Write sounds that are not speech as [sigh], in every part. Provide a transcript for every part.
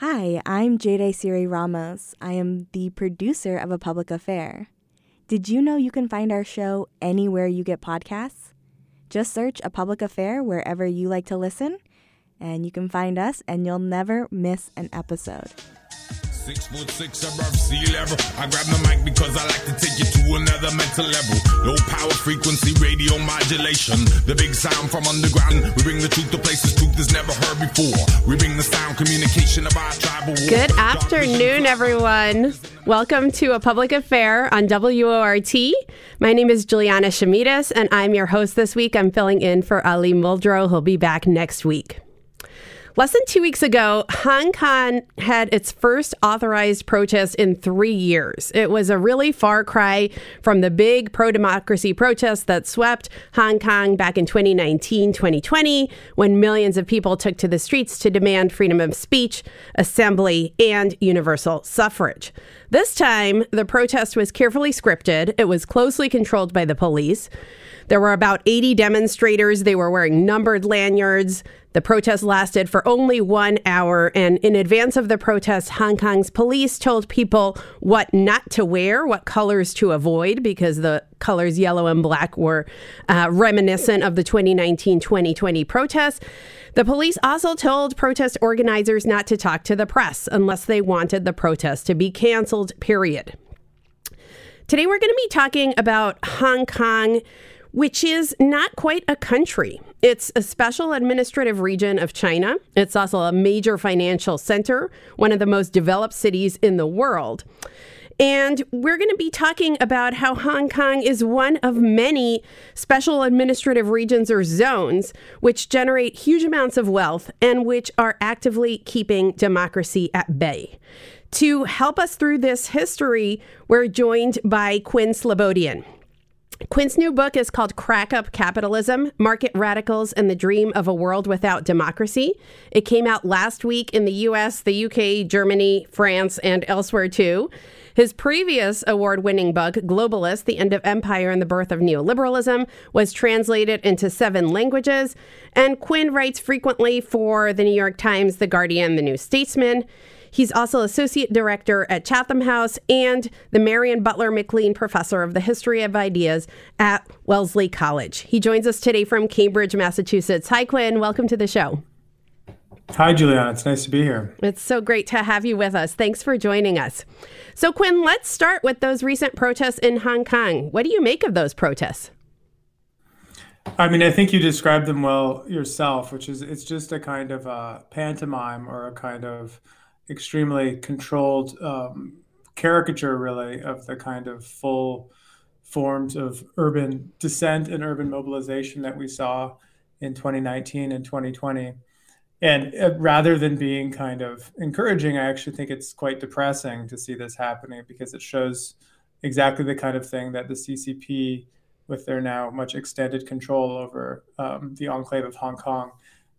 Hi, I'm Jade Siri Ramos. I am the producer of A Public Affair. Did you know you can find our show anywhere you get podcasts? Just search A Public Affair wherever you like to listen, and you can find us, and you'll never miss an episode. Six foot six above sea level. I grab the mic because I like to take you to another mental level. Low power frequency radio modulation. The big sound from underground. We bring the truth to places truth is never heard before. We bring the sound communication of our tribal. Good afternoon, everyone. Welcome to A Public Affair on WORT. My name is Giuliana Chamedes, and I'm your host this week. I'm filling in for Ali Muldrow, who'll be back next week. Less than two weeks ago, Hong Kong had its first authorized protest in three years. It was a really far cry from the big pro democracy protest that swept Hong Kong back in 2019 2020, when millions of people took to the streets to demand freedom of speech, assembly, and universal suffrage. This time, the protest was carefully scripted, it was closely controlled by the police. There were about 80 demonstrators. They were wearing numbered lanyards. The protest lasted for only one hour, and in advance of the protest, Hong Kong's police told people what not to wear, what colors to avoid, because the colors yellow and black were uh, reminiscent of the 2019 2020 protests. The police also told protest organizers not to talk to the press unless they wanted the protest to be canceled, period. Today, we're going to be talking about Hong Kong which is not quite a country. It's a special administrative region of China. It's also a major financial center, one of the most developed cities in the world. And we're going to be talking about how Hong Kong is one of many special administrative regions or zones which generate huge amounts of wealth and which are actively keeping democracy at bay. To help us through this history, we're joined by Quinn Slobodian. Quinn's new book is called Crack Up Capitalism Market Radicals and the Dream of a World Without Democracy. It came out last week in the US, the UK, Germany, France, and elsewhere too. His previous award winning book, Globalist The End of Empire and the Birth of Neoliberalism, was translated into seven languages. And Quinn writes frequently for the New York Times, The Guardian, The New Statesman. He's also associate director at Chatham House and the Marion Butler McLean Professor of the History of Ideas at Wellesley College. He joins us today from Cambridge, Massachusetts. Hi, Quinn. Welcome to the show. Hi, Giuliana. It's nice to be here. It's so great to have you with us. Thanks for joining us. So, Quinn, let's start with those recent protests in Hong Kong. What do you make of those protests? I mean, I think you described them well yourself, which is it's just a kind of a pantomime or a kind of extremely controlled um, caricature, really, of the kind of full forms of urban dissent and urban mobilization that we saw in 2019 and 2020. And uh, rather than being kind of encouraging, I actually think it's quite depressing to see this happening because it shows exactly the kind of thing that the CCP, with their now much extended control over um, the enclave of Hong Kong,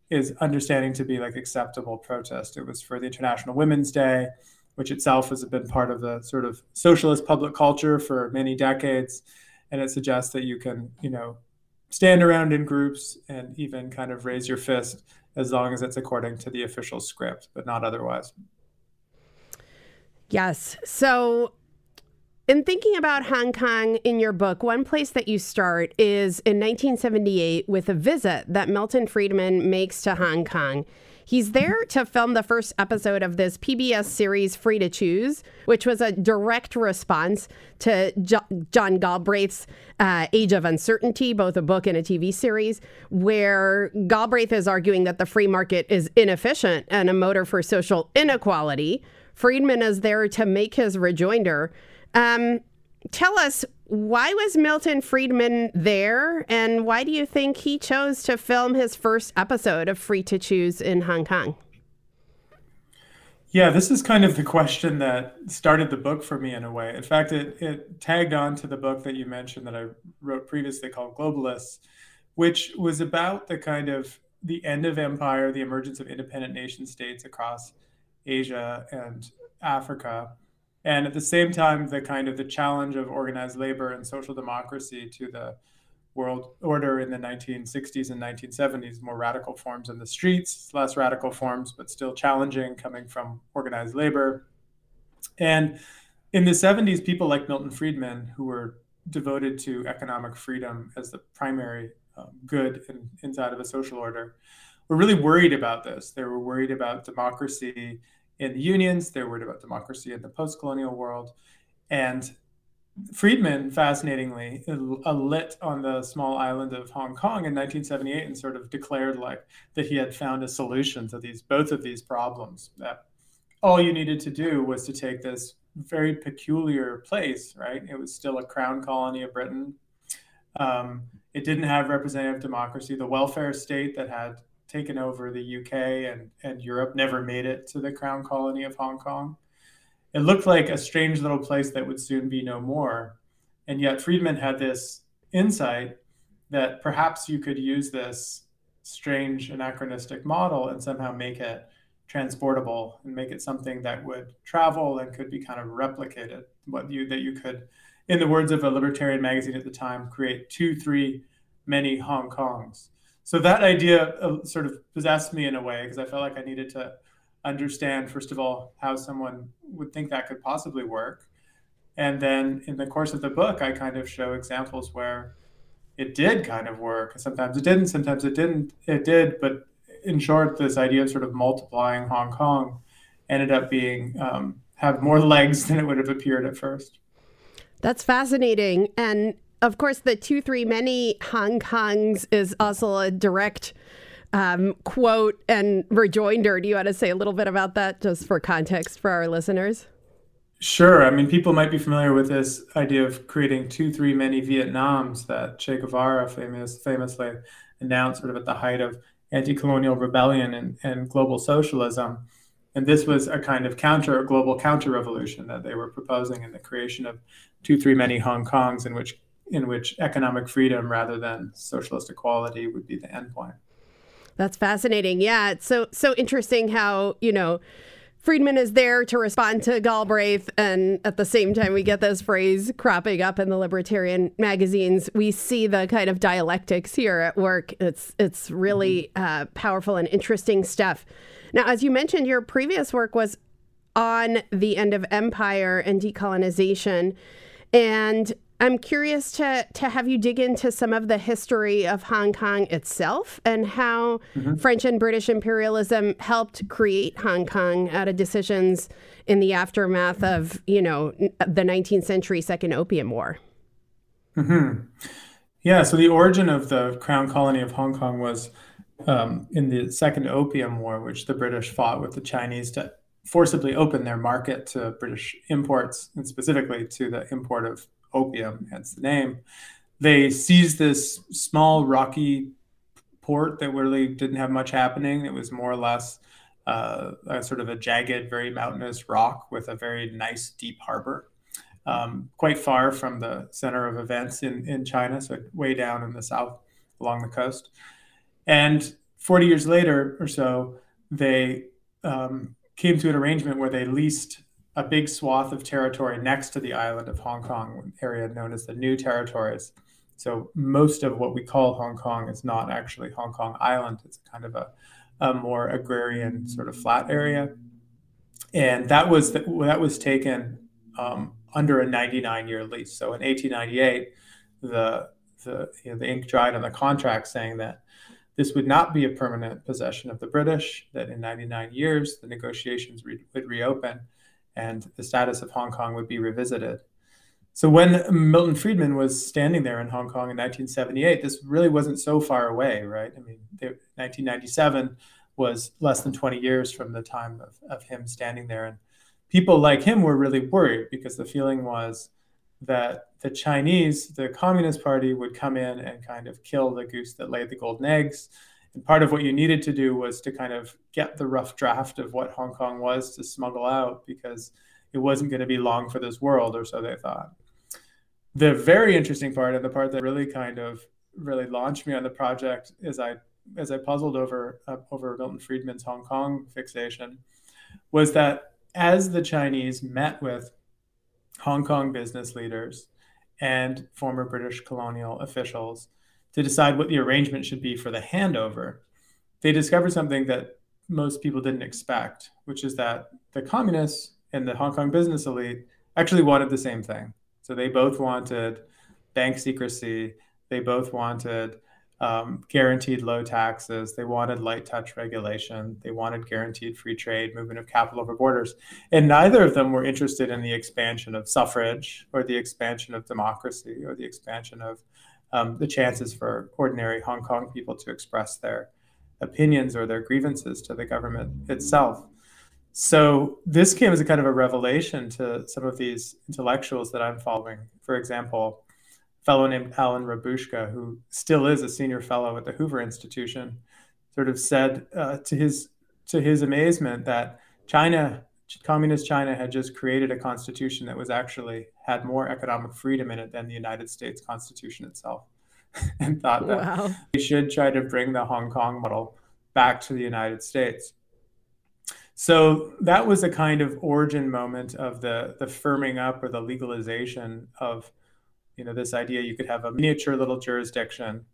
is understanding to be like acceptable protest. It was for the International Women's Day, which itself has been part of the sort of socialist public culture for many decades, and it suggests that you can, you know, stand around in groups and even kind of raise your fist as long as it's according to the official script, but not otherwise. Yes. So in thinking about Hong Kong in your book, one place that you start is in 1978 with a visit that Milton Friedman makes to Hong Kong. He's there to film the first episode of this PBS series, Free to Choose, which was a direct response to jo- John Galbraith's uh, Age of Uncertainty, both a book and a TV series, where Galbraith is arguing that the free market is inefficient and a motor for social inequality. Friedman is there to make his rejoinder. Um, tell us why was Milton Friedman there, and why do you think he chose to film his first episode of Free to Choose in Hong Kong? Yeah, this is kind of the question that started the book for me in a way. In fact, it, it tagged on to the book that you mentioned that I wrote previously called Globalists, which was about the kind of the end of empire, the emergence of independent nation states across Asia and Africa and at the same time the kind of the challenge of organized labor and social democracy to the world order in the 1960s and 1970s, more radical forms in the streets, less radical forms, but still challenging, coming from organized labor. And in the 70s, people like Milton Friedman, who were devoted to economic freedom as the primary um, good in, inside of a social order, were really worried about this. They were worried about democracy in the unions, they're worried about democracy in the post colonial world. And Friedman, fascinatingly, lit on the small island of Hong Kong in 1978 and sort of declared like that he had found a solution to these both of these problems. That all you needed to do was to take this very peculiar place, right? It was still a crown colony of Britain. Um, it didn't have representative democracy. The welfare state that had taken over the UK and, and Europe never made it to the crown colony of Hong Kong it looked like a strange little place that would soon be no more. And yet Friedman had this insight that perhaps you could use this strange anachronistic model and somehow make it transportable and make it something that would travel and could be kind of replicated. What you that you could, in the words of a libertarian magazine at the time, create two, three, many Hong Kongs. So that idea uh, sort of possessed me in a way because I felt like I needed to understand, first of all, how someone would think that could possibly work. And then in the course of the book, I kind of show examples where it did kind of work. Sometimes it didn't, sometimes it didn't. It did, but in short, this idea of sort of multiplying Hong Kong ended up being um, have more [laughs] legs than it would have appeared at first. That's fascinating. And of course, the two, three, many Hong Kongs is also a direct um, quote and rejoinder. Do you want to say a little bit about that just for context for our listeners? Sure. I mean, people might be familiar with this idea of creating two, three, many Vietnams that Che Guevara famous, famously announced sort of at the height of anti colonial rebellion and, and global socialism. And this was a kind of counter, global counter revolution that they were proposing in the creation of two, three, many Hong Kongs in which in which economic freedom rather than socialist equality would be the endpoint. That's fascinating. Yeah, it's so so interesting how you know. Friedman is there to respond to Galbraith, and at the same time, we get this phrase cropping up in the libertarian magazines. We see the kind of dialectics here at work. It's it's really mm-hmm. uh, powerful and interesting stuff. Now, as you mentioned, your previous work was on the end of empire and decolonization, and I'm curious to to have you dig into some of the history of Hong Kong itself and how mm-hmm. French and British imperialism helped create Hong Kong out of decisions in the aftermath of, you know, the 19th century Second Opium War. Mm-hmm. Yeah, so the origin of the Crown Colony of Hong Kong was um, in the Second Opium War, which the British fought with the Chinese to forcibly open their market to British imports, and specifically to the import of opium, hence the name. They seized this small rocky port that really didn't have much happening. It was more or less uh, a sort of a jagged, very mountainous rock with a very nice deep harbor, um, quite far from the center of events in, in China, so way down in the south along the coast. And 40 years later or so, they um, came to an arrangement where they leased a big swath of territory next to the island of Hong Kong, area known as the New Territories. So most of what we call Hong Kong is not actually Hong Kong Island. It's kind of a, a more agrarian sort of flat area, and that was the, that was taken um, under a 99 year lease. So in 1898, the the, you know, the ink dried on the contract saying that this would not be a permanent possession of the British. That in 99 years the negotiations re- would reopen and the status of Hong Kong would be revisited. So when Milton Friedman was standing there in Hong Kong in 1978, this really wasn't so far away, right? I mean, 1997 was less than 20 years from the time of, of him standing there. And people like him were really worried because the feeling was that the Chinese, the Communist Party, would come in and kind of kill the goose that laid the golden eggs part of what you needed to do was to kind of get the rough draft of what Hong Kong was to smuggle out because it wasn't going to be long for this world, or so they thought. The very interesting part, and the part that really kind of really launched me on the project, is I as I puzzled over uh, over Milton Friedman's Hong Kong fixation, was that as the Chinese met with Hong Kong business leaders and former British colonial officials, to decide what the arrangement should be for the handover, they discovered something that most people didn't expect, which is that the communists and the Hong Kong business elite actually wanted the same thing. So they both wanted bank secrecy, they both wanted um, guaranteed low taxes. They wanted light touch regulation. They wanted guaranteed free trade, movement of capital over borders. And neither of them were interested in the expansion of suffrage or the expansion of democracy or the expansion of um, the chances for ordinary Hong Kong people to express their opinions or their grievances to the government itself. So this came as a kind of a revelation to some of these intellectuals that I'm following. For example, a fellow named Alvin Rabushka, who still is a senior fellow at the Hoover Institution, sort of said uh, to his to his amazement that China, communist China, had just created a constitution that was actually had more economic freedom in it than the United States Constitution itself, [laughs] and thought that wow. we should try to bring the Hong Kong model back to the United States. So that was a kind of origin moment of the the firming up or the legalization of you know this idea you could have a miniature little jurisdiction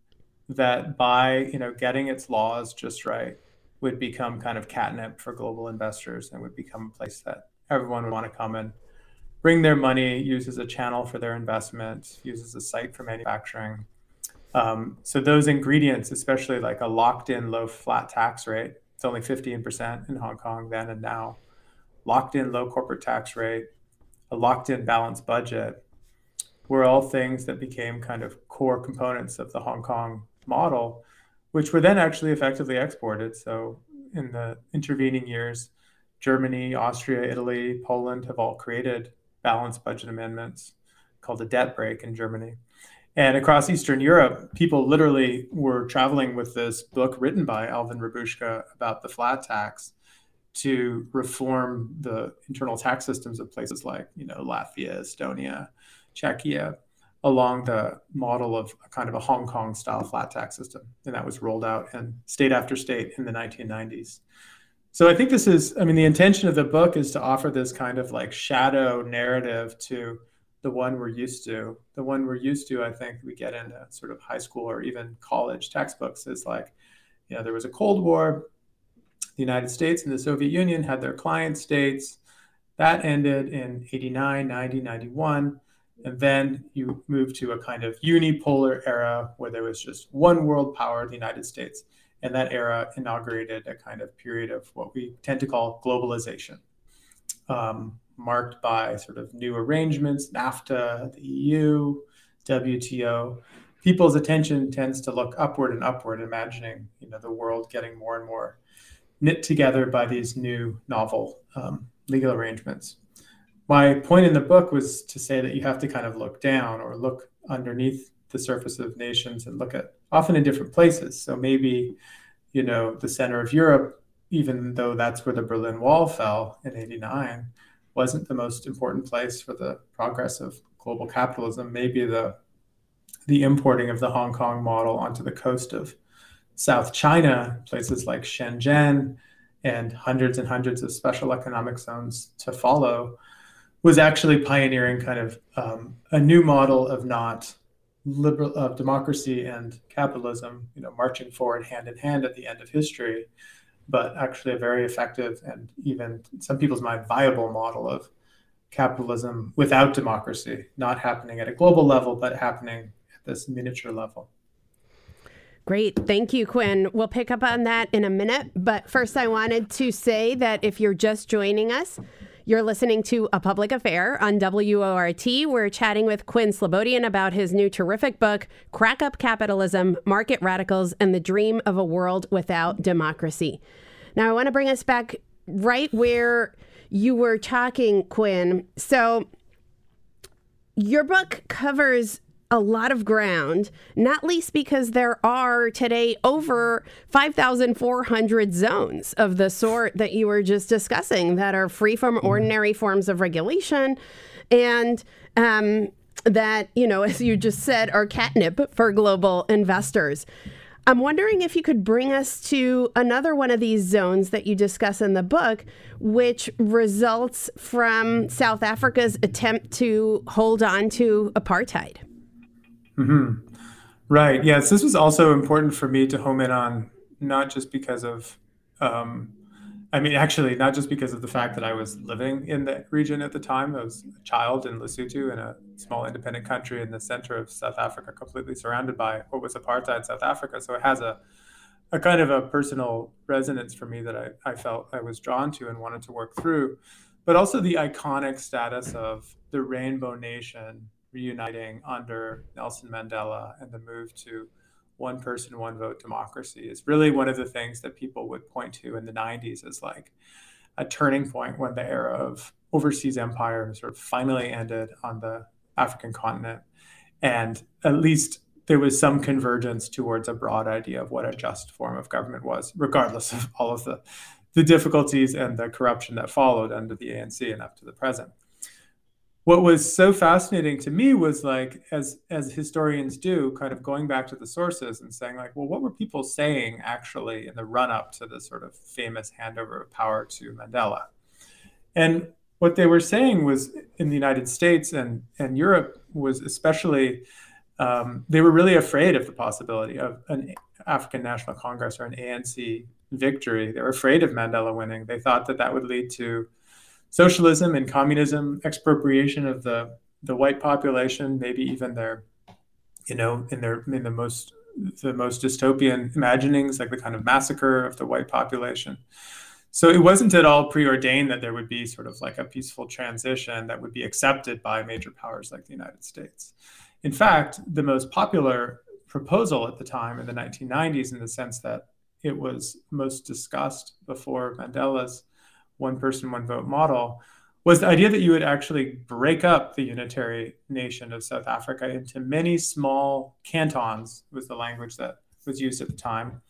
that by you know getting its laws just right would become kind of catnip for global investors and would become a place that everyone would want to come and bring their money use as a channel for their investment use as a site for manufacturing. Um, so those ingredients especially like a locked in low flat tax rate it's only 15% in hong kong then and now locked in low corporate tax rate a locked in balanced budget were all things that became kind of core components of the Hong Kong model, which were then actually effectively exported. So in the intervening years, Germany, Austria, Italy, Poland have all created balanced budget amendments called a debt brake in Germany. And across Eastern Europe, people literally were traveling with this book written by Alvin Rabushka about the flat tax to reform the internal tax systems of places like, you know, Latvia, Estonia, Czechia along the model of kind of a Hong Kong style flat tax system. And that was rolled out in state after state in the 1990s. So I think this is, I mean, the intention of the book is to offer this kind of like shadow narrative to the one we're used to. The one we're used to, I think we get into sort of high school or even college textbooks is like, you know, there was a Cold War. The United States and the Soviet Union had their client states. That ended in 89, 90, 91 and then you move to a kind of unipolar era where there was just one world power, the United States. And that era inaugurated a kind of period of what we tend to call globalization, um, marked by sort of new arrangements, NAFTA, the EU, WTO. People's attention tends to look upward and upward, imagining you know the world getting more and more knit together by these new novel um, legal arrangements my point in the book was to say that you have to kind of look down or look underneath the surface of nations and look at often in different places. So maybe, you know, the center of Europe, even though that's where the Berlin Wall fell in 89, wasn't the most important place for the progress of global capitalism. Maybe the the importing of the Hong Kong model onto the coast of South China, places like Shenzhen, and hundreds and hundreds of special economic zones to follow was actually pioneering kind of um, a new model of not liberal of democracy and capitalism, you know, marching forward hand in hand at the end of history, but actually a very effective and even some people's mind viable model of capitalism without democracy, not happening at a global level, but happening at this miniature level. Great. Thank you, Quinn. We'll pick up on that in a minute. But first, I wanted to say that if you're just joining us, you're listening to A Public Affair on WORT. We're chatting with Quinn Slobodian about his new terrific book, Crack Up Capitalism Market Radicals and the Dream of a World Without Democracy. Now, I want to bring us back right where you were talking, Quinn. So, your book covers a lot of ground, not least because there are today over 5,400 zones of the sort that you were just discussing that are free from mm-hmm. ordinary forms of regulation and um, that, you know, [laughs] as you just said, are catnip for global investors. I'm wondering if you could bring us to another one of these zones that you discuss in the book, which results from South Africa's attempt to hold on to apartheid. Mm-hmm. Right. Yes. This was also important for me to home in on, not just because of, um, I mean, actually, not just because of the fact that I was living in the region at the time. I was a child in Lesotho in a small independent country in the center of South Africa, completely surrounded by what was apartheid South Africa. So it has a, a kind of a personal resonance for me that I, I felt I was drawn to and wanted to work through. But also the iconic status of the Rainbow Nation reuniting under Nelson Mandela and the move to one person, one vote democracy is really one of the things that people would point to in the 90s as like a turning point when the era of overseas empire sort of finally ended on the African continent. And at least there was some convergence towards a broad idea of what a just form of government was, regardless of all of the, the difficulties and the corruption that followed under the ANC and up to the present what was so fascinating to me was like as as historians do kind of going back to the sources and saying like well what were people saying actually in the run up to the sort of famous handover of power to Mandela and what they were saying was in the United States and and Europe was especially um, they were really afraid of the possibility of an African National Congress or an ANC victory. They were afraid of Mandela winning. They thought that that would lead to socialism and communism, expropriation of the the white population, maybe even their, you know, in their in the most the most dystopian imaginings, like the kind of massacre of the white population. So it wasn't at all preordained that there would be sort of like a peaceful transition that would be accepted by major powers like the United States. In fact, the most popular proposal at the time in the 1990s, in the sense that it was most discussed before Mandela's one person, one vote model was the idea that you would actually break up the unitary nation of South Africa into many small cantons, was the language that was used at the time.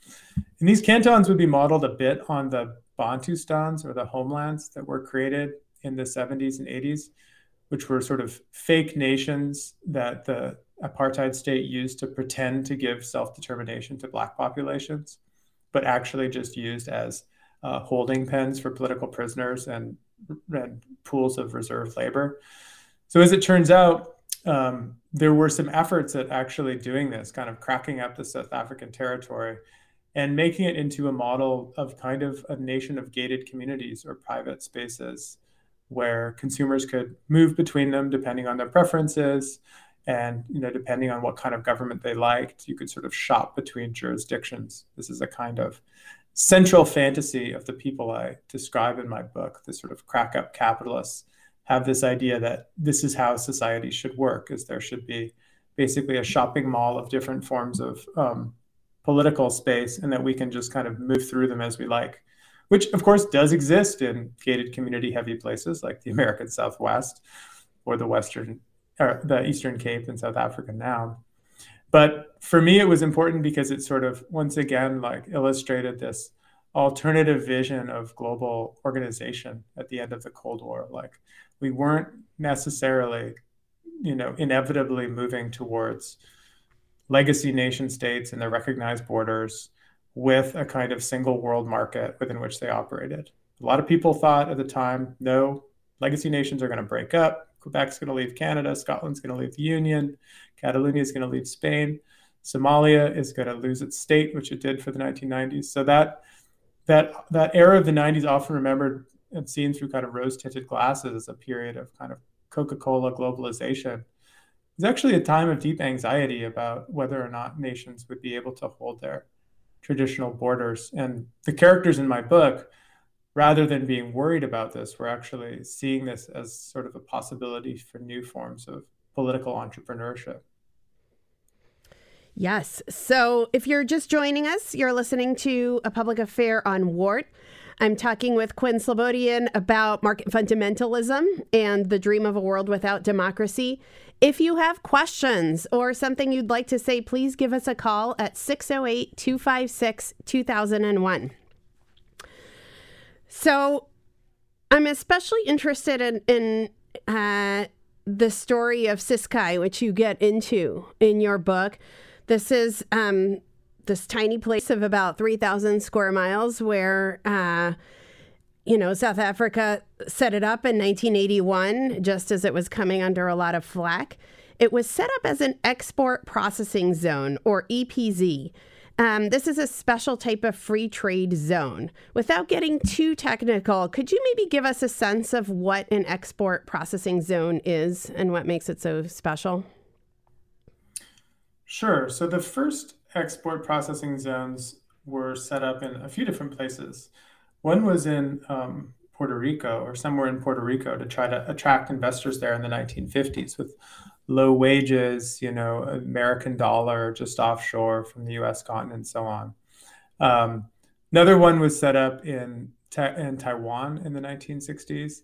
And these cantons would be modeled a bit on the Bantustans or the homelands that were created in the 70s and 80s, which were sort of fake nations that the apartheid state used to pretend to give self determination to Black populations, but actually just used as uh, holding pens for political prisoners and, and, pools of reserve labor. So, as it turns out, um, there were some efforts at actually doing this, kind of cracking up the South African territory and making it into a model of kind of a nation of gated communities or private spaces where consumers could move between them depending on their preferences and you know depending on what kind of government they liked you could sort of shop between jurisdictions this is a kind of central fantasy of the people I describe in my book, the sort of crack up capitalists, have this idea that this is how society should work, is there should be basically a shopping mall of different forms of um, political space, and that we can just kind of move through them as we like, which of course does exist in gated community heavy places like the American Southwest or the Western or the Eastern Cape in South Africa now. But for me, it was important because it sort of once again like illustrated this alternative vision of global organization at the end of the Cold War. Like we weren't necessarily, you know, inevitably moving towards legacy nation states and their recognized borders with a kind of single world market within which they operated. A lot of people thought at the time, no, legacy nations are going to break up. Quebec's going to leave Canada. Scotland's going to leave the Union. Catalonia is going to leave Spain. Somalia is going to lose its state, which it did for the 1990s. So that that that era of the 90s, often remembered and seen through kind of rose-tinted glasses, as a period of kind of Coca-Cola globalization. It's actually a time of deep anxiety about whether or not nations would be able to hold their traditional borders. And the characters in my book, rather than being worried about this, we're actually seeing this as sort of a possibility for new forms of political entrepreneurship. Yes. So if you're just joining us, you're listening to a public affair on WORT. I'm talking with Quinn Slobodian about market fundamentalism and the dream of a world without democracy. If you have questions or something you'd like to say, please give us a call at 608 256 2001. So I'm especially interested in, in uh, the story of Ciskei, which you get into in your book. This is um, this tiny place of about 3,000 square miles where, uh, you know, South Africa set it up in 1981, just as it was coming under a lot of flack. it was set up as an export processing zone or EPZ. Um, this is a special type of free trade zone. Without getting too technical, could you maybe give us a sense of what an export processing zone is and what makes it so special? Sure. So the first export processing zones were set up in a few different places. One was in um, Puerto Rico or somewhere in Puerto Rico to try to attract investors there in the 1950s with low wages, you know, American dollar just offshore from the U.S. continent, and so on. Um, another one was set up in in Taiwan in the 1960s,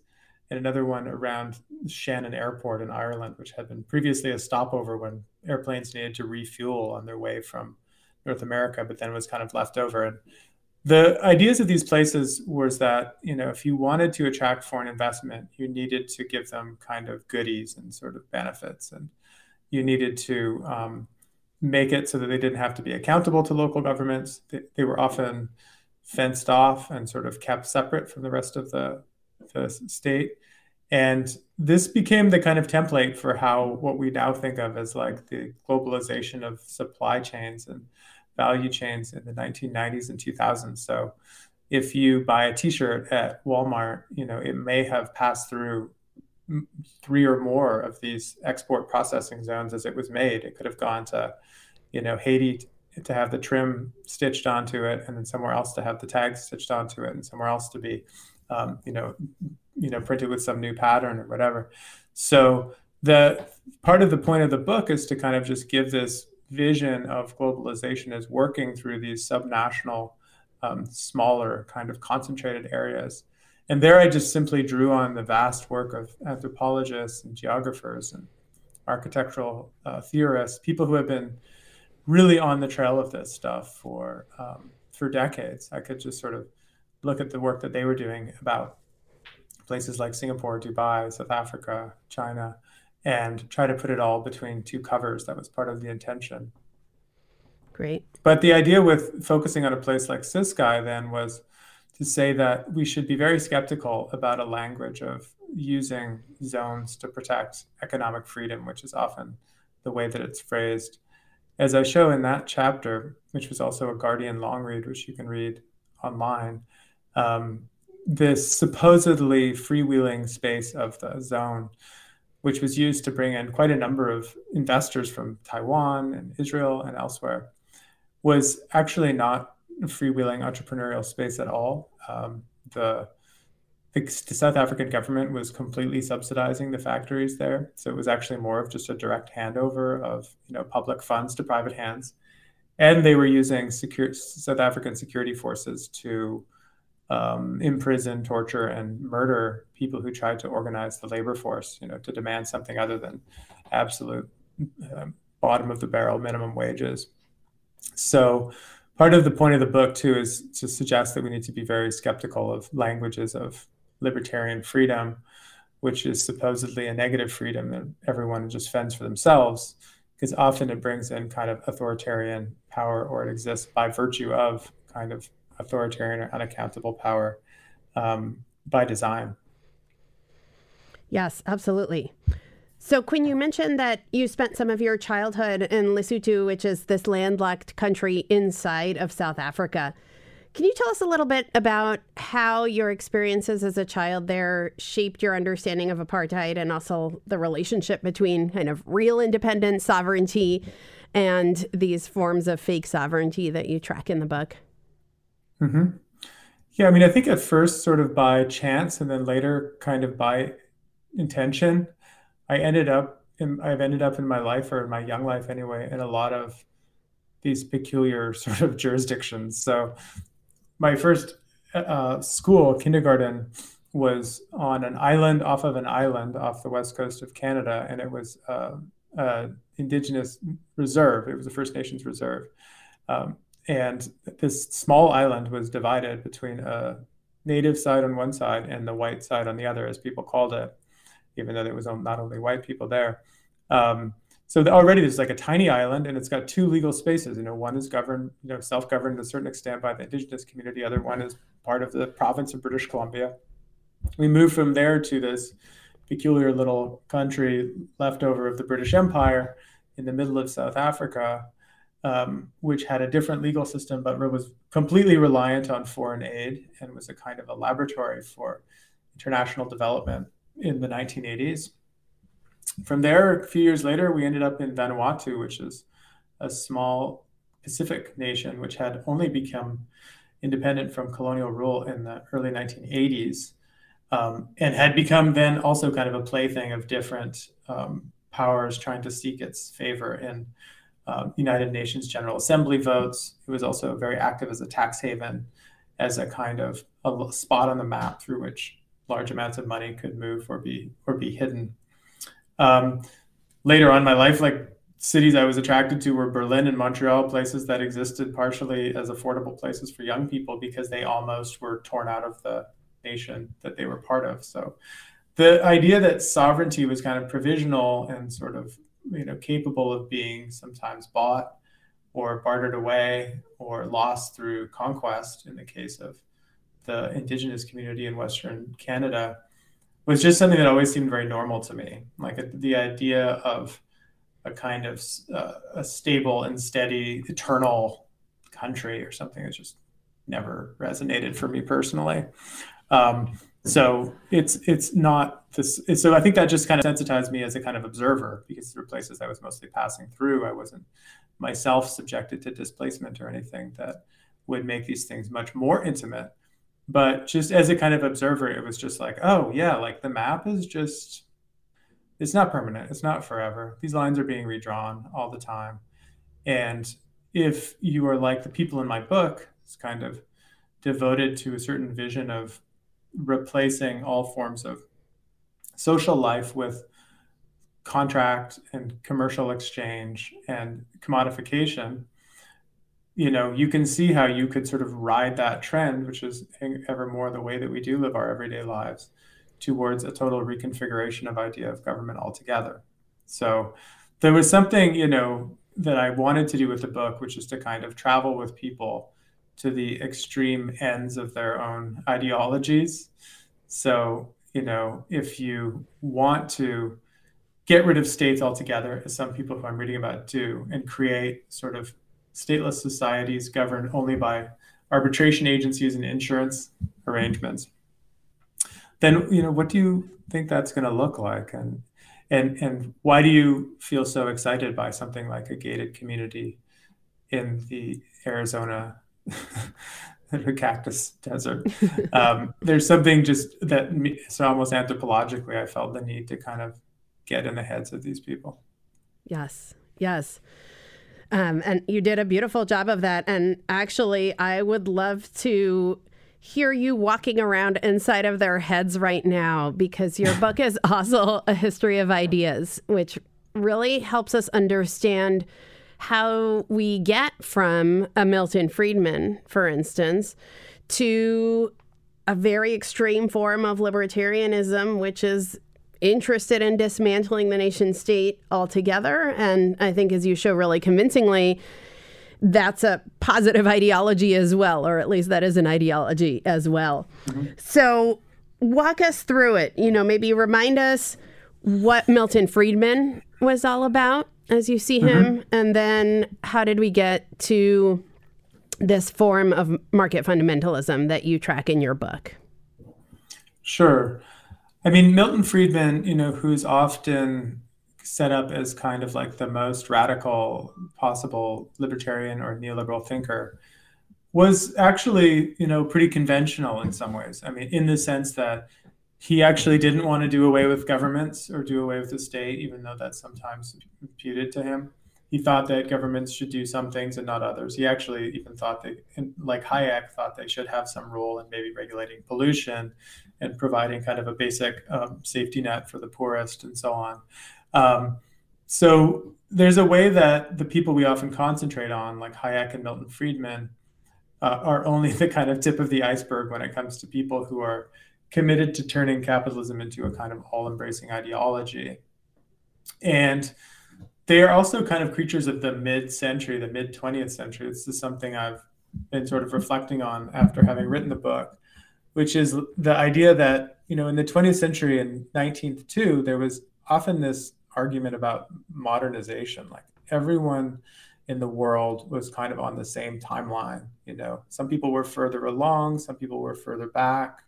and another one around Shannon Airport in Ireland, which had been previously a stopover when airplanes needed to refuel on their way from North America, but then was kind of left over. And the ideas of these places was that you know if you wanted to attract foreign investment you needed to give them kind of goodies and sort of benefits and you needed to um, make it so that they didn't have to be accountable to local governments. They, they, were often fenced off and sort of kept separate from the rest of the, the state. And this became the kind of template for how what we now think of as like the globalization of supply chains and value chains in the 1990s and 2000s. So if you buy a t-shirt at Walmart, you know, it may have passed through three or more of these export processing zones as it was made. It could have gone to, you know, Haiti to have the trim stitched onto it, and then somewhere else to have the tags stitched onto it, and somewhere else to be, um, you know, you know, printed with some new pattern or whatever. So the part of the point of the book is to kind of just give this vision of globalization is working through these subnational, um, smaller, kind of concentrated areas. And there I just simply drew on the vast work of anthropologists and geographers and architectural uh, theorists, people who have been really on the trail of this stuff for um, for decades. I could just sort of look at the work that they were doing about places like Singapore, Dubai, South Africa, China, and try to put it all between two covers. That was part of the intention. Great. But the idea with focusing on a place like Ciskei then was to say that we should be very skeptical about a language of using zones to protect economic freedom, which is often the way that it's phrased. As I show in that chapter, which was also a Guardian long read, which you can read online, um, this supposedly freewheeling space of the zone which was used to bring in quite a number of investors from Taiwan and Israel and elsewhere, was actually not a freewheeling entrepreneurial space at all. Um, the, the, South African government was completely subsidizing the factories there, so it was actually more of just a direct handover of you know public funds to private hands, and they were using secure, South African security forces to um, imprison, torture, and murder people who tried to organize the labor force, you know, to demand something other than absolute uh, bottom of the barrel minimum wages. So, part of the point of the book too is to suggest that we need to be very skeptical of languages of libertarian freedom, which is supposedly a negative freedom that everyone just fends for themselves, because often it brings in kind of authoritarian power or it exists by virtue of kind of authoritarian or unaccountable power um, by design. Yes, absolutely. So, Quinn, you mentioned that you spent some of your childhood in Lesotho, which is this landlocked country inside of South Africa. Can you tell us a little bit about how your experiences as a child there shaped your understanding of apartheid and also the relationship between kind of real independent sovereignty, and these forms of fake sovereignty that you track in the book? Mm-hmm. Yeah, I mean, I think at first, sort of by chance, and then later, kind of by intention, I ended up. In, I've ended up in my life, or in my young life anyway, in a lot of these peculiar [laughs] sort of jurisdictions. So, my first uh, school, kindergarten, was on an island off of an island off the west coast of Canada, and it was uh, uh, Indigenous reserve. It was a First Nations reserve. Um, and this small island was divided between a native side on one side and the white side on the other, as people called it, even though there was not only white people there. Um, so already there's like a tiny island, and it's got two legal spaces. You know, one is governed, you know, self-governed to a certain extent by the indigenous community. Other one is part of the province of British Columbia. We moved from there to this peculiar little country left over of the British Empire in the middle of South Africa, um, which had a different legal system but was completely reliant on foreign aid and was a kind of a laboratory for international development in the 1980s. From there, a few years later, we ended up in Vanuatu, which is a small Pacific nation which had only become independent from colonial rule in the early 1980s um, and had become then also kind of a plaything of different um, powers trying to seek its favor in uh, United Nations General Assembly votes. It was also very active as a tax haven, as a kind of a spot on the map through which large amounts of money could move or be or be hidden. Um, later on in my life, like cities I was attracted to were Berlin and Montreal, places that existed partially as affordable places for young people because they almost were torn out of the nation that they were part of. So the idea that sovereignty was kind of provisional and sort of you know capable of being sometimes bought or bartered away or lost through conquest in the case of the indigenous community in western canada was just something that always seemed very normal to me. Like the idea of a kind of uh, a stable and steady eternal country or something that just never resonated for me personally. Um, so it's it's not this. So I think that just kind of sensitized me as a kind of observer because there were places I was mostly passing through. I wasn't myself subjected to displacement or anything that would make these things much more intimate. But just as a kind of observer, it was just like, oh yeah, like the map is just it's not permanent. It's not forever. These lines are being redrawn all the time. And if you are like the people in my book, it's kind of devoted to a certain vision of replacing all forms of social life with contract and commercial exchange and commodification you know you can see how you could sort of ride that trend which is ever more the way that we do live our everyday lives towards a total reconfiguration of idea of government altogether. So there was something you know that i wanted to do with the book which is to kind of travel with people to the extreme ends of their own ideologies. So, you know, if you want to get rid of states altogether, as some people who I'm reading about do, and create sort of stateless societies governed only by arbitration agencies and insurance arrangements, then you know what do you think that's going to look like, and and and why do you feel so excited by something like a gated community in the Arizona [laughs] the cactus desert. Um, there's something just that so almost anthropologically, I felt the need to kind of get in the heads of these people. Yes, yes. Um, and you did a beautiful job of that. And actually, I would love to hear you walking around inside of their heads right now because your book is [laughs] also a history of ideas, which really helps us understand how we get from a Milton Friedman, for instance, to a very extreme form of libertarianism, which is interested in dismantling the nation state altogether. And I think, as you show really convincingly, that's a positive ideology as well, or at least that is an ideology as well. Mm-hmm. So, walk us through it. You know, maybe remind us what Milton Friedman was all about as you see him? Mm-hmm. And then how did we get to this form of market fundamentalism that you track in your book? Sure. I mean, Milton Friedman, you know, who's often set up as kind of like the most radical possible libertarian or neoliberal thinker, was actually, you know, pretty conventional in some ways. I mean, in the sense that he actually didn't want to do away with governments or do away with the state, even though that's sometimes imputed to him. He thought that governments should do some things and not others. He actually even thought that, like Hayek, thought they should have some role in maybe regulating pollution and providing kind of a basic um, safety net for the poorest and so on. Um, so there's a way that the people we often concentrate on, like Hayek and Milton Friedman, uh, are only [laughs] the kind of tip of the iceberg when it comes to people who are committed to turning capitalism into a kind of all embracing ideology. And they are also kind of creatures of the mid century, the mid 20th century. This is something I've been sort of reflecting on after having written the book, which is the idea that you know, in the 20th century and 19th too, there was often this argument about modernization. Like everyone in the world was kind of on the same timeline. You know, some people were further along, some people were further back.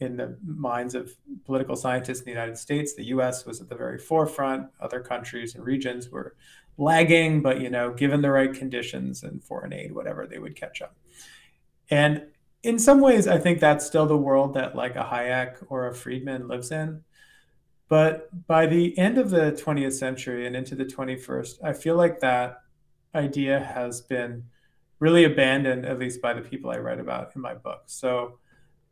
In the minds of political scientists in the United States, the U.S. was at the very forefront. Other countries and regions were lagging, but you know, given the right conditions and foreign aid, whatever, they would catch up. And in some ways, I think that's still the world that like a Hayek or a Friedman lives in. But by the end of the 20th century and into the 21st, I feel like that idea has been really abandoned, at least by the people I write about in my book. So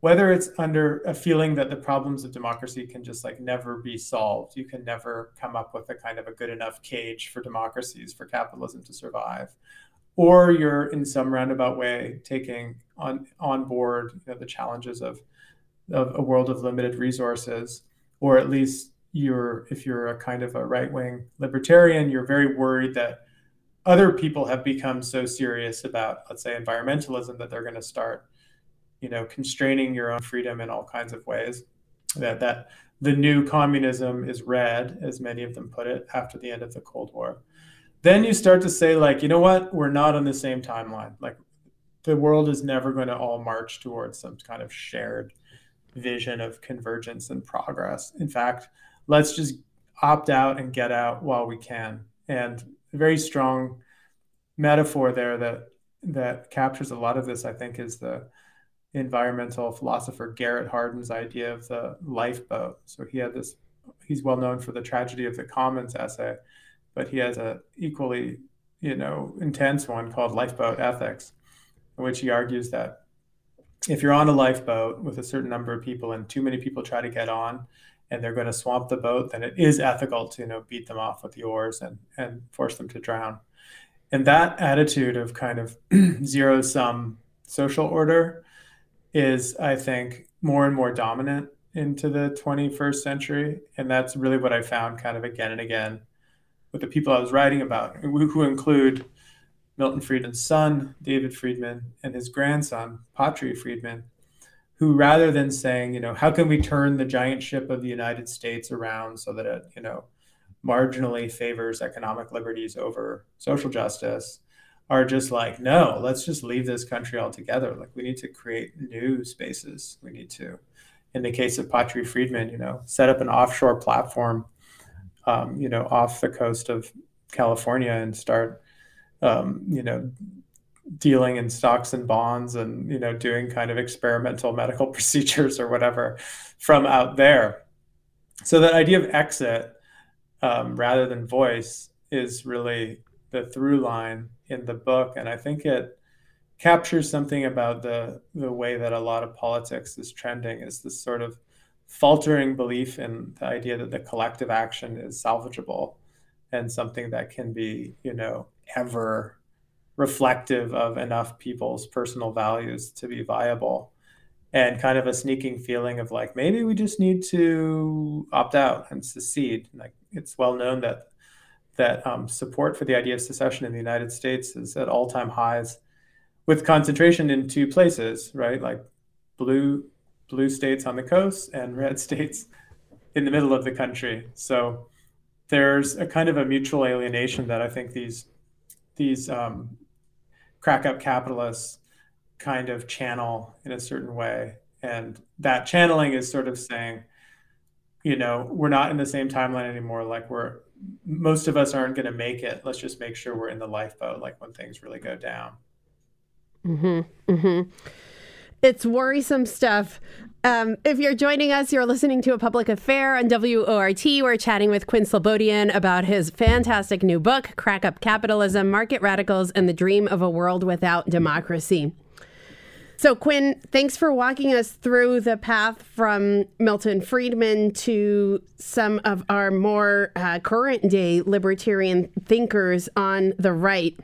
whether it's under a feeling that the problems of democracy can just like never be solved, you can never come up with a kind of a good enough cage for democracies, for capitalism to survive, or you're in some roundabout way taking on on board you know, the challenges of of a world of limited resources, or at least you're if you're a kind of a right wing libertarian, you're very worried that other people have become so serious about, let's say, environmentalism that they're going to start, you know, constraining your own freedom in all kinds of ways. That that the new communism is red, as many of them put it, after the end of the Cold War. Then you start to say like you know what? We're not on the same timeline. Like the world is never going to all march towards some kind of shared vision of convergence and progress. In fact let's just opt out and get out while we can. And a very strong metaphor there that that captures a lot of this i think is the environmental philosopher garrett hardin's idea of the lifeboat so he had this he's well known for the tragedy of the commons essay but he has a equally, you know, intense one called Lifeboat Ethics, in which he argues that if you're on a lifeboat with a certain number of people and too many people try to get on and they're going to swamp the boat, then it is ethical to, you know, beat them off with the oars and, and force them to drown. And that attitude of kind of [clears throat] zero sum social order is, I think, more and more dominant into the 21st century. And that's really what I found kind of again and again with the people I was writing about, who include Milton Friedman's son, David Friedman, and his grandson, Patri Friedman, who rather than saying, you know, how can we turn the giant ship of the United States around so that it, you know, marginally favors economic liberties over social justice, are just like, no, let's just leave this country altogether. Like we need to create new spaces. We need to, in the case of Patri Friedman, you know, set up an offshore platform um, you know, off the coast of California and start, um, you know, dealing in stocks and bonds and, you know, doing kind of experimental medical [laughs] procedures or whatever from out there. So that idea of exit um, rather than voice is really the through line in the book. And I think it captures something about the, the way that a lot of politics is trending is this sort of faltering belief in the idea that the collective action is salvageable and something that can be, you know, ever reflective of enough people's personal values to be viable and kind of a sneaking feeling of like maybe we just need to opt out and secede like it's well known that that um, support for the idea of secession in the united states is at all-time highs with concentration in two places right like blue blue states on the coast and red [laughs] states in the middle of the country. So there's a kind of a mutual alienation that I think these these um, crack up capitalists kind of channel in a certain way, and that channeling is sort of saying, you know, we're not in the same timeline anymore. Like we're most of us aren't going to make it. Let's just make sure we're in the lifeboat, like when things really go down. Hmm. Hmm. It's worrisome stuff. Um, if you're joining us, you're listening to a public affair on WORT. We're chatting with Quinn Slobodian about his fantastic new book, Crack Up Capitalism Market Radicals and the Dream of a World Without Democracy. So, Quinn, thanks for walking us through the path from Milton Friedman to some of our more uh, current day libertarian thinkers on the right.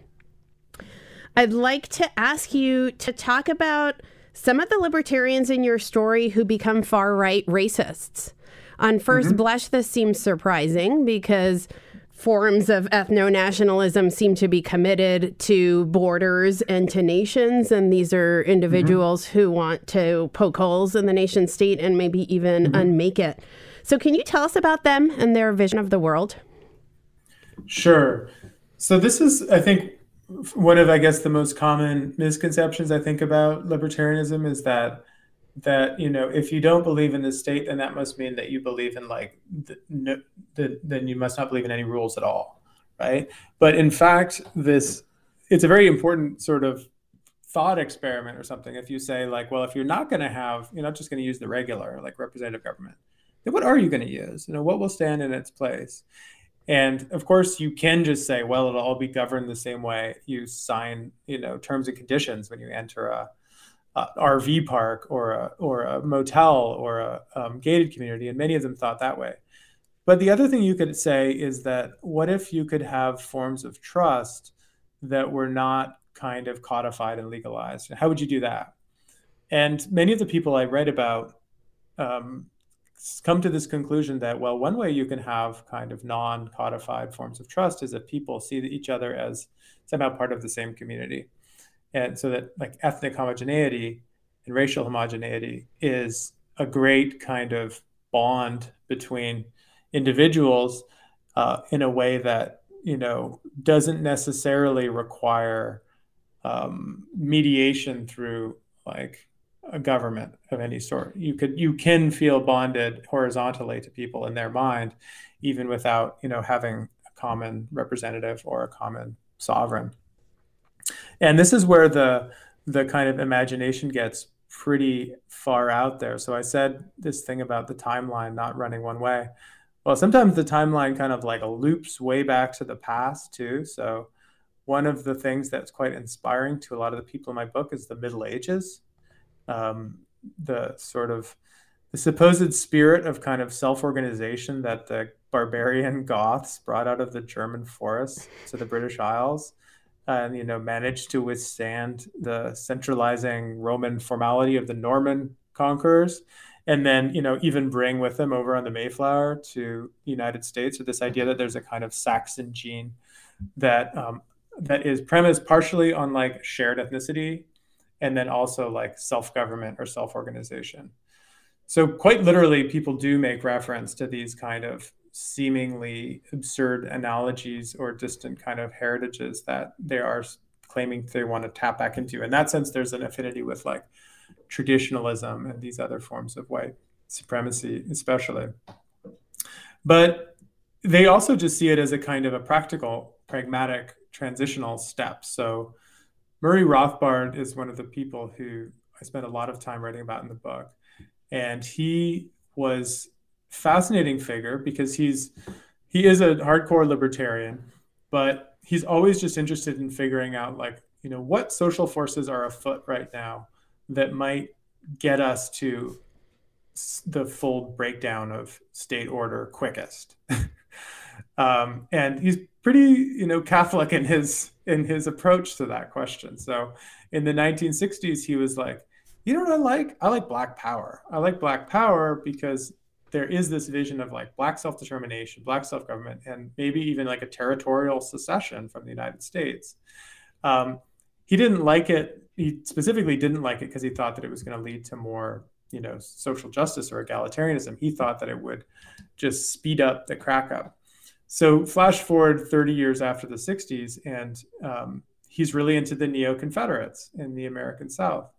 I'd like to ask you to talk about some of the libertarians in your story who become far right racists. On 1st mm-hmm. blush, this seems surprising because forms of ethno nationalism seem to be committed to borders and to nations. And these are individuals mm-hmm. who want to poke holes in the nation state and maybe even mm-hmm. unmake it. So, can you tell us about them and their vision of the world? Sure. So, this is, I think, one of, I guess, the most common misconceptions I think about libertarianism is that that you know if you don't believe in the state then that must mean that you believe in like the, no, the, then you must not believe in any rules at all right? But in fact this it's a very important sort of thought experiment or something. If you say like well if you're not going to have you're not just going to use the regular like representative government then what are you going to use? You know what will stand in its place? And of course you can just say well it'll all be governed the same way you sign you know terms and conditions when you enter a RV park or a, or a motel or a um, gated community, and many of them thought that way. But the other thing you could say is that what if you could have forms of trust that were not kind of codified and legalized? How would you do that? And many of the people I write about um, come to this conclusion that, well, one way you can have kind of non codified forms of trust is that people see each other as somehow part of the same community and so that like ethnic homogeneity and racial homogeneity is a great kind of bond between individuals uh, in a way that you know doesn't necessarily require um, mediation through like a government of any sort. You could you can feel bonded horizontally to people in their mind, even without you know having a common representative or a common sovereign and this is where the the kind of imagination gets pretty far out there. So I said this thing about the timeline not running one way. Well, sometimes the timeline kind of like loops way back to the past too. So one of the things that's quite inspiring to a lot of the people in my book is the Middle Ages, um, the sort of the supposed spirit of kind of self-organization that the barbarian [laughs] Goths brought out of the German forests to the British Isles and you know managed to withstand the centralizing Roman formality of the Norman conquerors, and then you know even bring with them over on the Mayflower to the United States, or this idea that there's a kind of Saxon gene that um, that is premised partially on like shared ethnicity, and then also like self government or self organization. So quite literally, people do make reference to these kind of seemingly absurd analogies or distant kind of heritages that they are claiming they want to tap back into. In that sense, there's an affinity with like traditionalism and these other forms of white supremacy, especially. But they also just see it as a kind of a practical, pragmatic, transitional step. So Murray Rothbard is one of the people who I spent a lot of time writing about in the book. And he was fascinating figure because he's he is a hardcore libertarian, but he's always just interested in figuring out like you know what social forces are afoot right now that might get us to the full breakdown of state order quickest. [laughs] um, and he's pretty you know Catholic in his in his approach to that question. So in the 1960s, he was like, you know what I like? I like black power. I like black power because there is this vision of like black self-determination black self-government and maybe even like a territorial secession from the united states. Um, he didn't like it he specifically didn't like it because he thought that it was going to lead to more you know social justice or egalitarianism. He thought that it would just speed up the crack up. So flash forward 30 years after the 60s and um, he's really into the neo-confederates in the american south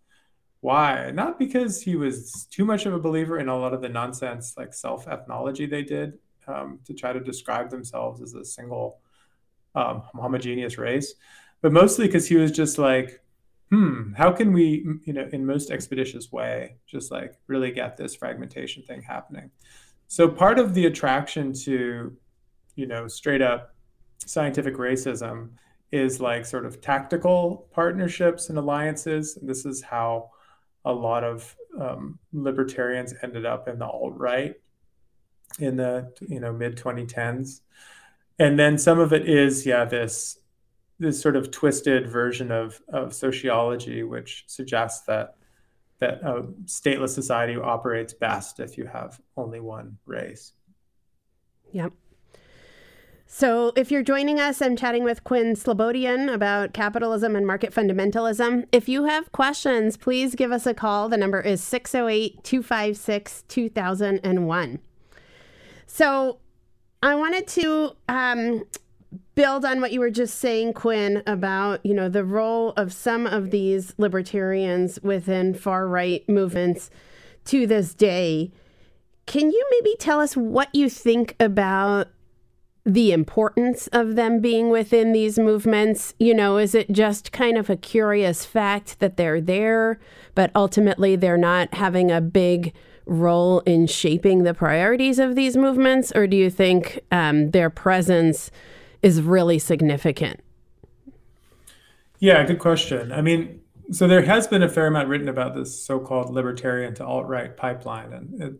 why? Not because he was too much of a believer in a lot of the nonsense like self ethnology they did um, to try to describe themselves as a single um, homogeneous race, but mostly because he was just like, hmm, how can we, you know, in most expeditious way, just like really get this fragmentation thing happening? So part of the attraction to, you know, straight up scientific racism is like sort of tactical partnerships and alliances. And this is how a lot of um, libertarians ended up in the alt right in the you know mid 2010s, and then some of it is yeah this this sort of twisted version of of sociology which suggests that that a stateless society operates best if you have only one race. Yep. So, if you're joining us, I'm chatting with Quinn Slobodian about capitalism and market fundamentalism. If you have questions, please give us a call. The number is 608 256 2001. So, I wanted to um, build on what you were just saying, Quinn, about you know the role of some of these libertarians within far right movements to this day. Can you maybe tell us what you think about the importance of them being within these movements? You know, is it just kind of a curious fact that they're there, but ultimately they're not having a big role in shaping the priorities of these movements? Or do you think um, their presence is really significant? Yeah, good question. I mean, so there has been a fair amount written about this so-called libertarian to alt-right pipeline, and it,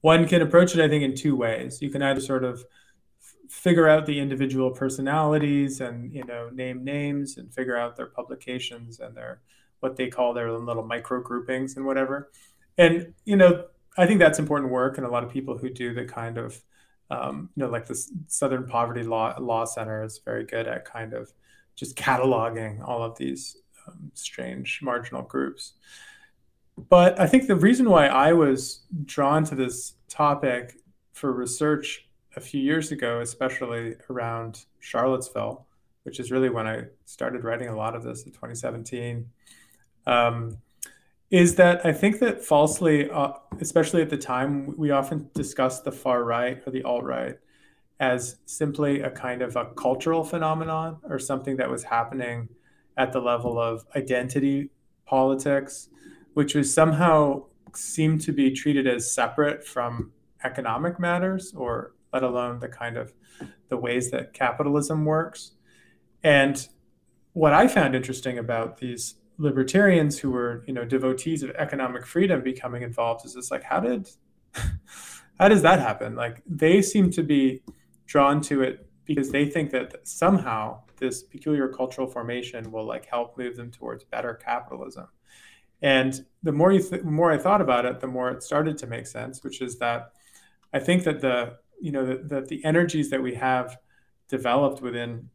one can approach it, I think, in two ways. You can either sort of figure out the individual personalities and you know name names and figure out their publications and their what they call their little micro groupings and whatever. And you know i think that's important work and a lot of people who do the kind of um, you know like the southern poverty law law center is very good at kind of just cataloging all of these um, strange marginal groups. But i think the reason why i was drawn to this topic for research a few years ago, especially around Charlottesville, which is really when I started writing a lot of this in 2017, um, is that I think that falsely, uh, especially at the time, we often discuss the far right or the alt right as simply a kind of a cultural phenomenon or something that was happening at the level of identity politics, which was somehow seemed to be treated as separate from economic matters or let alone the kind of the ways that capitalism works. And what I found interesting about these libertarians who were, you know, devotees of economic freedom becoming involved is this like, how did [laughs] how does that happen? Like they seem to be drawn to it because they think that somehow this peculiar cultural formation will like help move them towards better capitalism. And the more you th- more I thought about it, the more it started to make sense, which is that I think that the you know that the, energies that we have developed within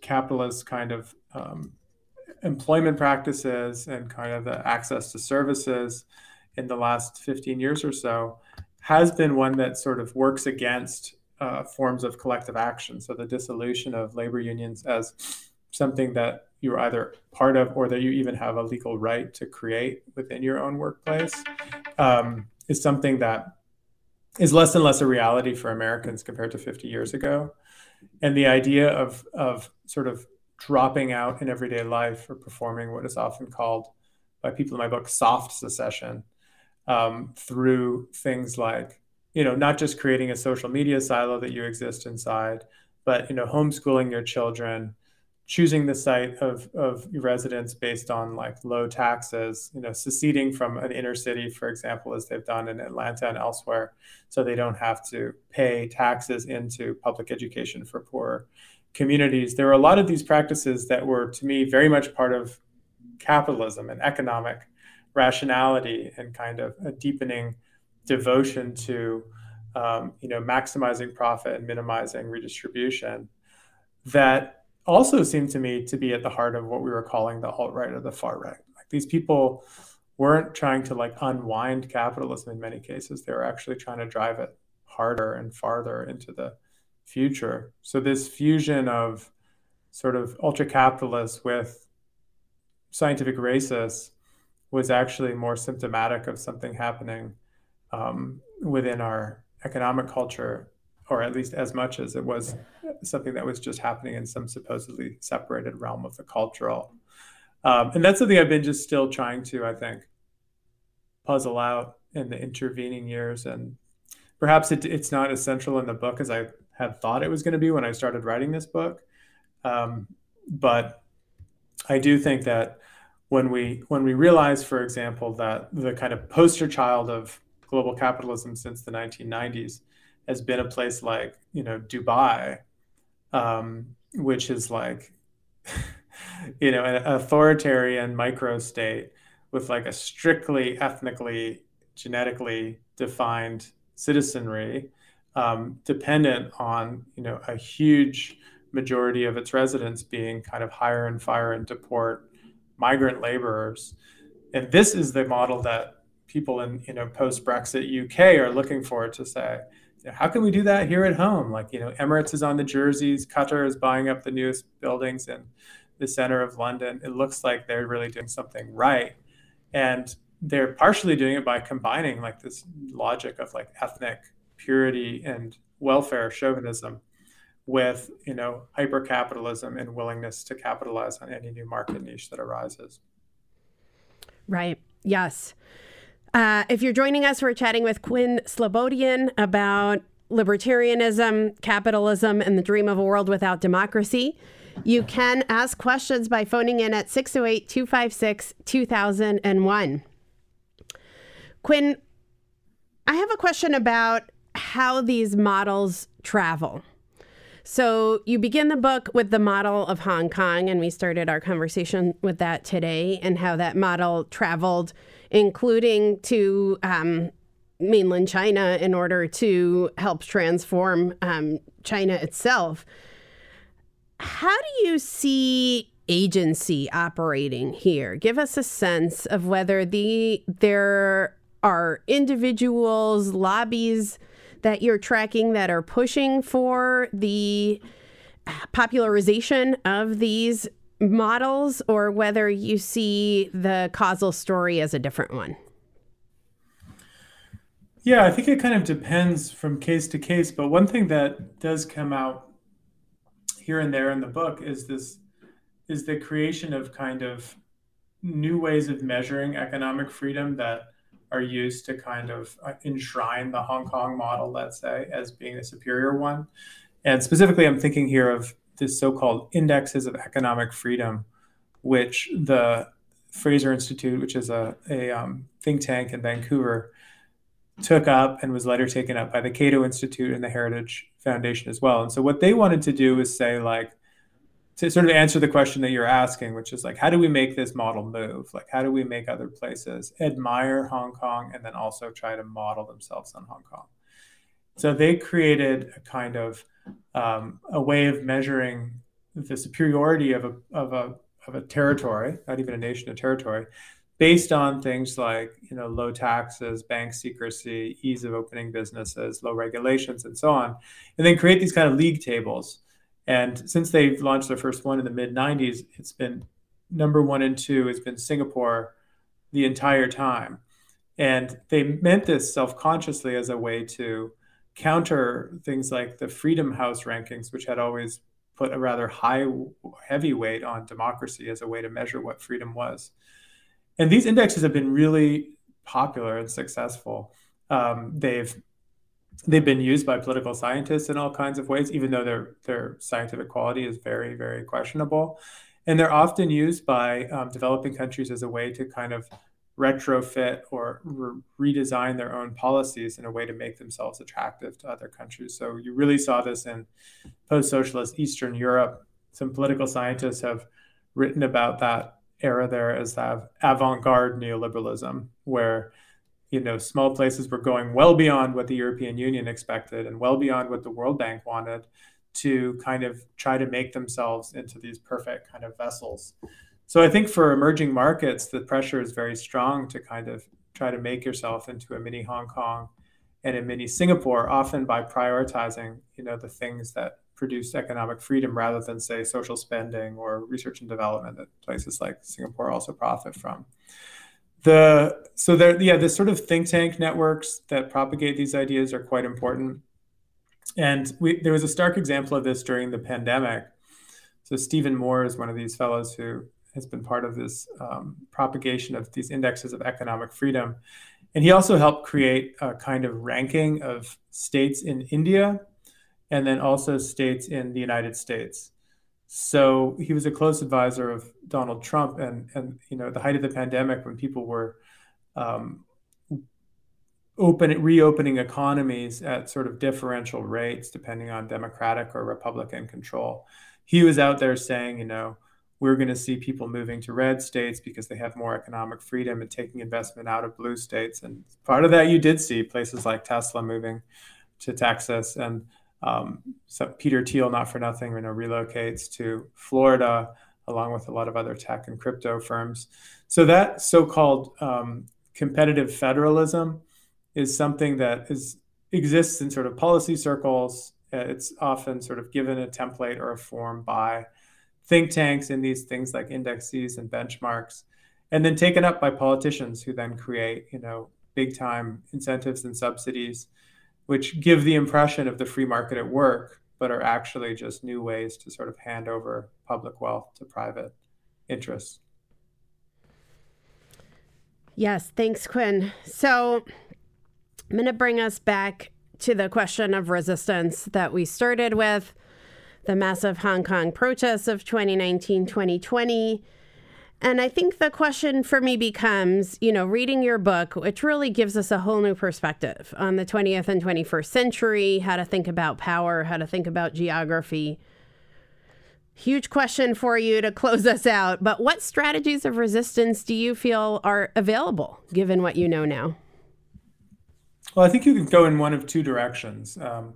capitalist kind of um, employment practices and kind of the access to services in the last 15 years or so has been one that sort of works against uh, forms of collective action. So the dissolution of labor unions as something that you're either part of or that you even have a legal right to create within your own workplace um, is something that is less and less a reality for Americans compared to 50 years ago. And the idea of, of sort of dropping out in everyday life or performing what is often called by people in my book soft secession um, through things like, you know, not just creating a social media silo that you exist inside, but, you know, homeschooling your children, choosing the site of, of residence based on like low taxes, you know, seceding from an inner city, for example, as they've done in Atlanta and elsewhere, so they don't have to pay taxes into public education for poor communities. There were a lot of these practices that were, to me, very much part of capitalism and economic rationality and kind of a deepening devotion to, um, you know, maximizing profit and minimizing redistribution that also seemed to me to be at the heart of what we were calling the alt right or the far right. Like these people weren't trying to like unwind capitalism in many cases. They were actually trying to drive it harder and farther into the future. So this fusion of sort of ultra capitalists with scientific racists was actually more symptomatic of something happening um, within our economic culture or at least as much as it was something that was just happening in some supposedly separated realm of the cultural. Um, and that's something I've been just still trying to, I think, puzzle out in the intervening years. And perhaps it, it's not as central in the book as I had thought it was going to be when I started writing this book. Um, but I do think that when we when we realize, for example, that the kind of poster child of global capitalism since the 1990s has been a place like you know Dubai, um, which is like [laughs] you know an authoritarian micro state with like a strictly ethnically genetically defined citizenry um, dependent on you know a huge majority of its residents being kind of hire and fire and deport migrant laborers. And this is the model that people in you know post Brexit UK are looking for to say, how can we do that here at home? Like you know, Emirates is on the jerseys, Qatar is buying up the newest buildings in the center of London. It looks like they're really doing something right, and they're partially doing it by combining like this logic of like ethnic purity and welfare chauvinism with you know hyper capitalism and willingness to capitalize on any new market niche that arises right yes uh, if you're joining us we're chatting with quinn slobodian about libertarianism capitalism and the dream of a world without democracy. You can ask questions by phoning in at 608 256 2001 quinn i have a question about how these models travel. So you begin the book with the model of Hong Kong, and we started our conversation with that today and how that model traveled, including to um, mainland China in order to help transform um, China itself. How do you see agency operating here? Give us a sense of whether the there are individuals, lobbies that you're tracking that are pushing for the popularization of these models or whether you see the causal story as a different one? Yeah, I think it kind of depends from case to case. But one thing that does come out here and there in the book is this is the creation of kind of new ways of measuring economic freedom that are used to kind of uh, enshrine the Hong Kong model, let's say, as being a superior one. And specifically, I'm thinking here of the so-called indexes of economic freedom, which the Fraser Institute, which is a, a um, think tank in Vancouver, took up and was later taken up by the Cato Institute and the Heritage Foundation as well. And so what they wanted to do is say like, to sort of answer the question that you're asking, which is like, how do we make this model move? Like, how do we make other places admire Hong Kong and then also try to model themselves on Hong Kong? So they created a kind of um, a way of measuring the superiority of a, of a of a territory, not even a nation, a territory, based on things like you know low taxes, bank secrecy, ease of opening businesses, low regulations, and so on, and then create these kind of league tables and since they've launched their first one in the mid 90s, it's been number one and two has been Singapore the entire time. And they meant this self consciously as a way to counter things like the Freedom House rankings, which had always put a rather high, heavy weight on democracy as a way to measure what freedom was. And these indexes have been really popular and successful. Um, they've they've been used by political scientists in all kinds of ways, even though their their scientific quality is very very questionable, and they're often used by um, developing countries as a way to kind of retrofit or re- redesign their own policies in a way to make themselves attractive to other countries. So you really saw this in post-socialist Eastern Europe. Some political scientists have written about that era there as that avant-garde neoliberalism, where you know, small places were going well beyond what the European Union expected and well beyond what the World Bank wanted to kind of try to make themselves into these perfect kind of vessels. So I think for emerging markets, the pressure is very strong to kind of try to make yourself into a mini Hong Kong and a mini Singapore, often by prioritizing, you know, the things that produce economic freedom rather than say social spending or research and development that places like Singapore also profit from. The so there yeah the sort of think tank networks that propagate these ideas are quite important. And we, there was a stark example of this during the pandemic. So stephen moore is one of these fellows who has been part of this um, propagation of these indexes of economic freedom and he also helped create a kind of ranking of states in india and then also states in the united states so he was a close advisor of Donald Trump, and and you know the height of the pandemic when people were um, open reopening economies at sort of differential rates depending on Democratic or Republican control. He was out there saying, you know, we're going to see people moving to red states because they have more economic freedom and taking investment out of blue states. And part of that you did see places like Tesla moving to Texas, and um, so Peter Thiel, not for nothing, you know, relocates to Florida along with a lot of other tech and crypto firms. So that so-called um, competitive federalism is something that is exists in sort of policy circles. It's often sort of given a template or a form by think tanks in these things like indexes and benchmarks, and then taken up by politicians who then create, you know, big time incentives and subsidies, which give the impression of the free market at work, but are actually just new ways to sort of hand over public wealth to private interests. Yes, thanks, Quinn. So I'm going to bring us back to the question of resistance that we started with the massive Hong Kong protests of 2019 2020. And I think the question for me becomes, you know, reading your book, which really gives us a whole new perspective on the 20th and 21st century, how to think about power, how to think about geography. Huge question for you to close us out. But what strategies of resistance do you feel are available given what you know now? Well, I think you can go in one of two directions. Um,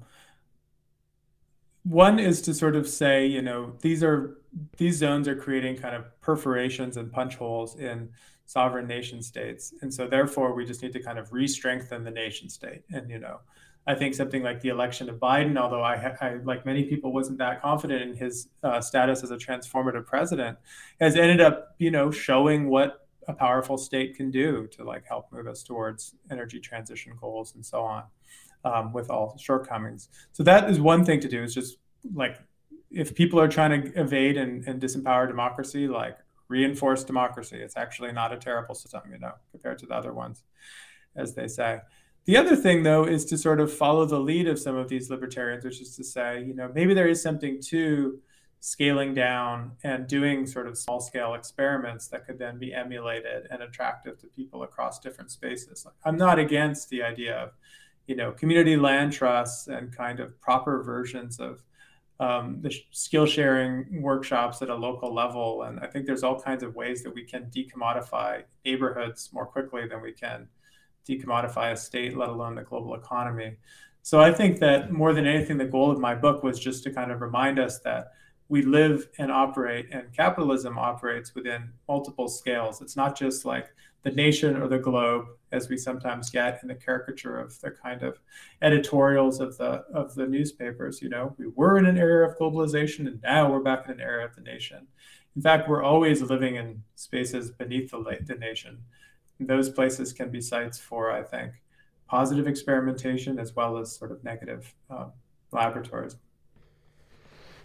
one is to sort of say, you know, these are these zones are creating kind of perforations and punch holes in sovereign nation states, and so therefore we just need to kind of re-strengthen the nation state. And you know, I think something like the election of Biden, although I, I like many people, wasn't that confident in his uh, status as a transformative president, has ended up, you know, showing what a powerful state can do to like help move us towards energy transition goals and so on um, with all shortcomings. So that is one thing to do. Is just like if people are trying to evade and, and disempower democracy, like reinforce democracy. It's actually not a terrible system, you know, compared to the other ones, as they say. The other thing, though, is to sort of follow the lead of some of these libertarians, which is to say, you know, maybe there is something to scaling down and doing sort of small scale experiments that could then be emulated and attractive to people across different spaces. Like, I'm not against the idea of you know, community land trusts and kind of proper versions of um, the skill sharing workshops at a local level. And I think there's all kinds of ways that we can decommodify neighborhoods more quickly than we can decommodify a state, let alone the global economy. So I think that more than anything, the goal of my book was just to kind of remind us that we live and operate, and capitalism operates within multiple scales. It's not just like the nation or the globe, as we sometimes get in the caricature of the kind of editorials of the of the newspapers. You know, we were in an era of globalization, and now we're back in an era of the nation. In fact, we're always living in spaces beneath the, the nation. And those places can be sites for, I think, positive experimentation as well as sort of negative um, laboratories.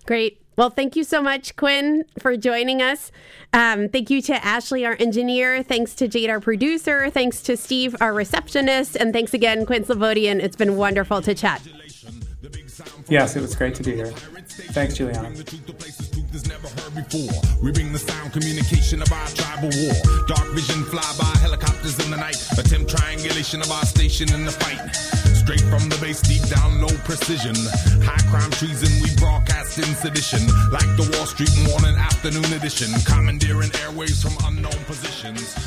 Great. Well, thank you so much, Quinn, for joining us. Um, thank you to Ashley, our engineer. Thanks to Jade, our producer. Thanks to Steve, our receptionist. And thanks again, Quinn Slobodian. It's been wonderful to chat. Yes, it was great to be here. Thanks, Giuliana. We bring the sound communication of our tribal war. Dark vision fly by helicopters in the night. Attempt triangulation of our station in the fight. Straight from the base, deep down, low precision. High crime treason, we broadcast in sedition. Like the Wall Street morning afternoon edition. Commandeering airwaves from unknown positions.